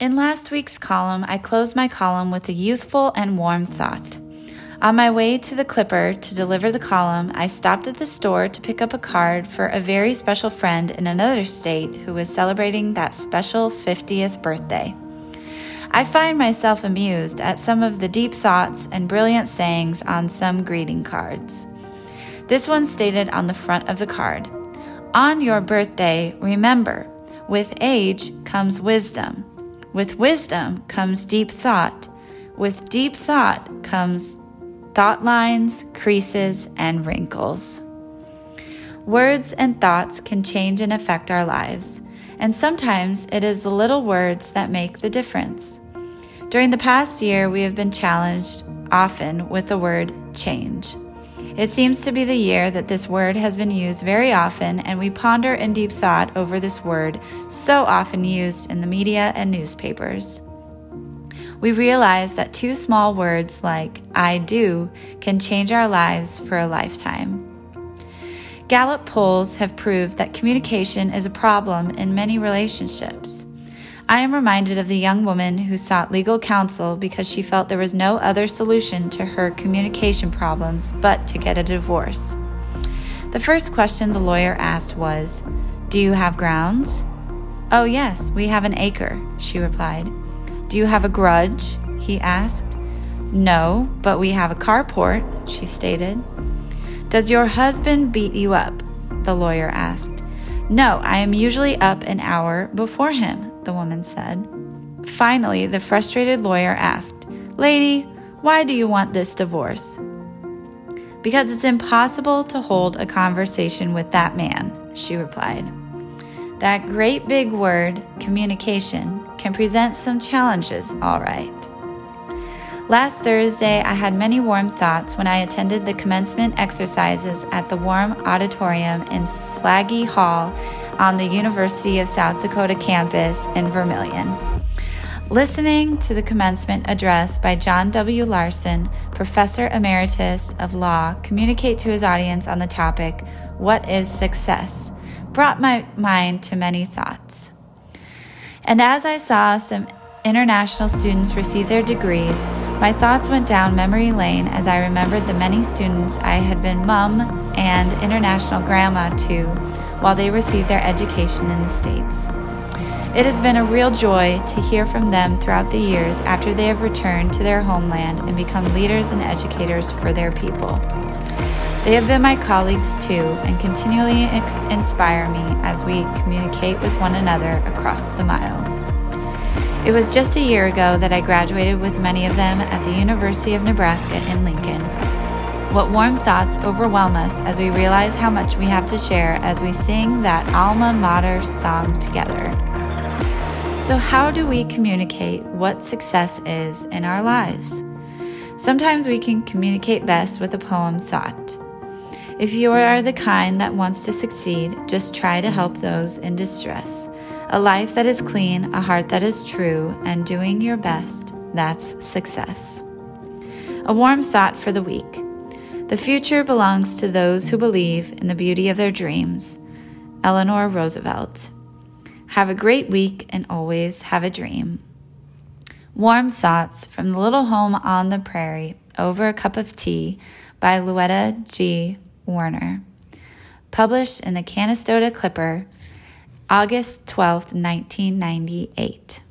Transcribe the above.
In last week's column, I closed my column with a youthful and warm thought. On my way to the Clipper to deliver the column, I stopped at the store to pick up a card for a very special friend in another state who was celebrating that special 50th birthday. I find myself amused at some of the deep thoughts and brilliant sayings on some greeting cards. This one stated on the front of the card On your birthday, remember, with age comes wisdom. With wisdom comes deep thought. With deep thought comes thought lines, creases, and wrinkles. Words and thoughts can change and affect our lives, and sometimes it is the little words that make the difference. During the past year, we have been challenged often with the word change. It seems to be the year that this word has been used very often, and we ponder in deep thought over this word so often used in the media and newspapers we realize that two small words like I do can change our lives for a lifetime. Gallup polls have proved that communication is a problem in many relationships. I am reminded of the young woman who sought legal counsel because she felt there was no other solution to her communication problems but to get a divorce. The first question the lawyer asked was, Do you have grounds? Oh, yes, we have an acre, she replied. Do you have a grudge? he asked. No, but we have a carport, she stated. Does your husband beat you up? the lawyer asked. No, I am usually up an hour before him, the woman said. Finally, the frustrated lawyer asked, Lady, why do you want this divorce? Because it's impossible to hold a conversation with that man, she replied. That great big word, communication, can present some challenges, all right. Last Thursday, I had many warm thoughts when I attended the commencement exercises at the Warm Auditorium in Slagle Hall on the University of South Dakota campus in Vermillion. Listening to the commencement address by John W. Larson, Professor Emeritus of Law, communicate to his audience on the topic, What is Success? brought my mind to many thoughts. And as I saw some international students receive their degrees, my thoughts went down memory lane as I remembered the many students I had been mum and international grandma to while they received their education in the States. It has been a real joy to hear from them throughout the years after they have returned to their homeland and become leaders and educators for their people. They have been my colleagues too and continually ex- inspire me as we communicate with one another across the miles. It was just a year ago that I graduated with many of them at the University of Nebraska in Lincoln. What warm thoughts overwhelm us as we realize how much we have to share as we sing that alma mater song together. So, how do we communicate what success is in our lives? Sometimes we can communicate best with a poem thought. If you are the kind that wants to succeed, just try to help those in distress. A life that is clean, a heart that is true, and doing your best, that's success. A warm thought for the week. The future belongs to those who believe in the beauty of their dreams. Eleanor Roosevelt. Have a great week and always have a dream. Warm Thoughts from the Little Home on the Prairie over a Cup of Tea by Louetta G. Warner. Published in the Canistota Clipper, August 12, 1998.